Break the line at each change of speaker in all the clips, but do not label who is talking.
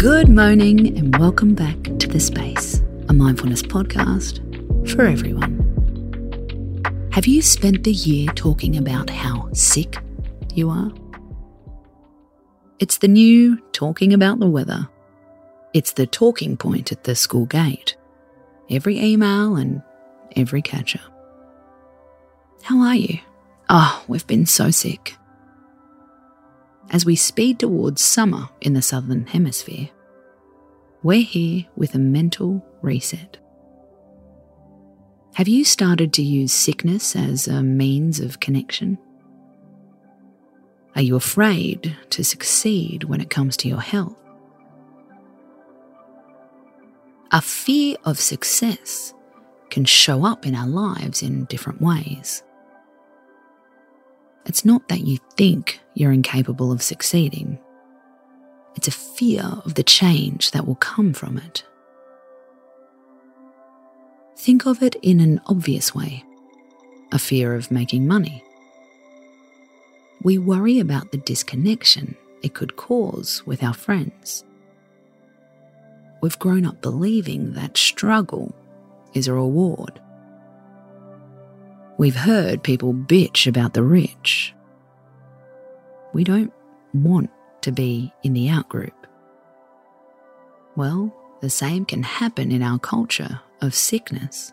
Good morning and welcome back to The Space, a mindfulness podcast for everyone. Have you spent the year talking about how sick you are? It's the new talking about the weather. It's the talking point at the school gate, every email and every catch up. How are you? Oh, we've been so sick. As we speed towards summer in the Southern Hemisphere, we're here with a mental reset. Have you started to use sickness as a means of connection? Are you afraid to succeed when it comes to your health? A fear of success can show up in our lives in different ways. It's not that you think you're incapable of succeeding, it's a fear of the change that will come from it. Think of it in an obvious way a fear of making money. We worry about the disconnection it could cause with our friends. We've grown up believing that struggle is a reward. We've heard people bitch about the rich. We don't want to be in the outgroup. Well, the same can happen in our culture of sickness.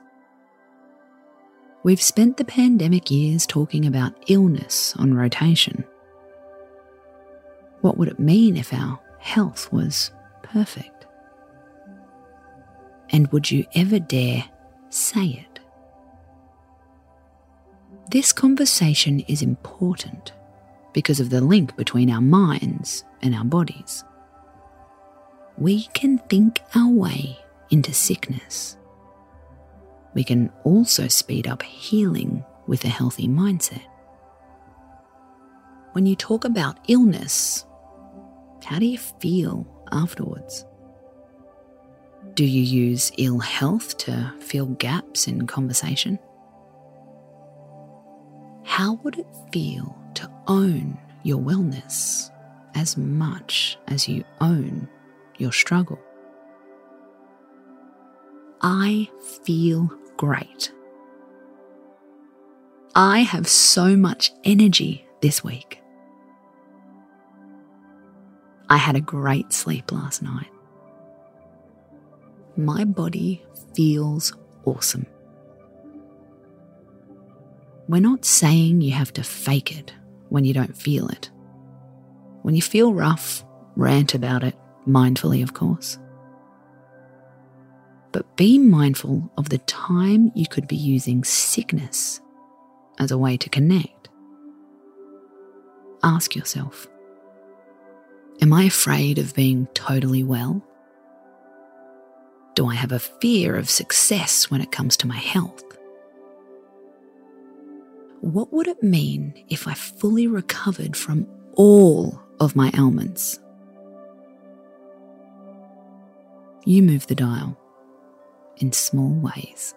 We've spent the pandemic years talking about illness on rotation. What would it mean if our health was perfect? And would you ever dare say it? This conversation is important because of the link between our minds and our bodies. We can think our way into sickness. We can also speed up healing with a healthy mindset. When you talk about illness, how do you feel afterwards? Do you use ill health to fill gaps in conversation? How would it feel to own your wellness as much as you own your struggle? I feel great. I have so much energy this week. I had a great sleep last night. My body feels awesome. We're not saying you have to fake it when you don't feel it. When you feel rough, rant about it, mindfully, of course. But be mindful of the time you could be using sickness as a way to connect. Ask yourself Am I afraid of being totally well? Do I have a fear of success when it comes to my health? What would it mean if I fully recovered from all of my ailments? You move the dial in small ways.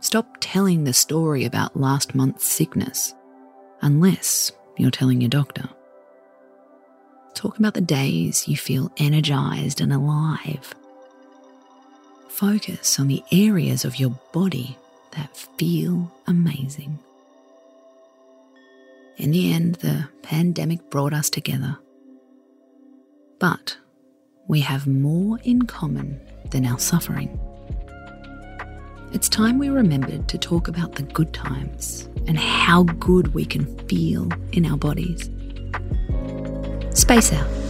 Stop telling the story about last month's sickness unless you're telling your doctor. Talk about the days you feel energized and alive. Focus on the areas of your body that feel amazing. In the end, the pandemic brought us together. But we have more in common than our suffering. It's time we remembered to talk about the good times and how good we can feel in our bodies. Space out.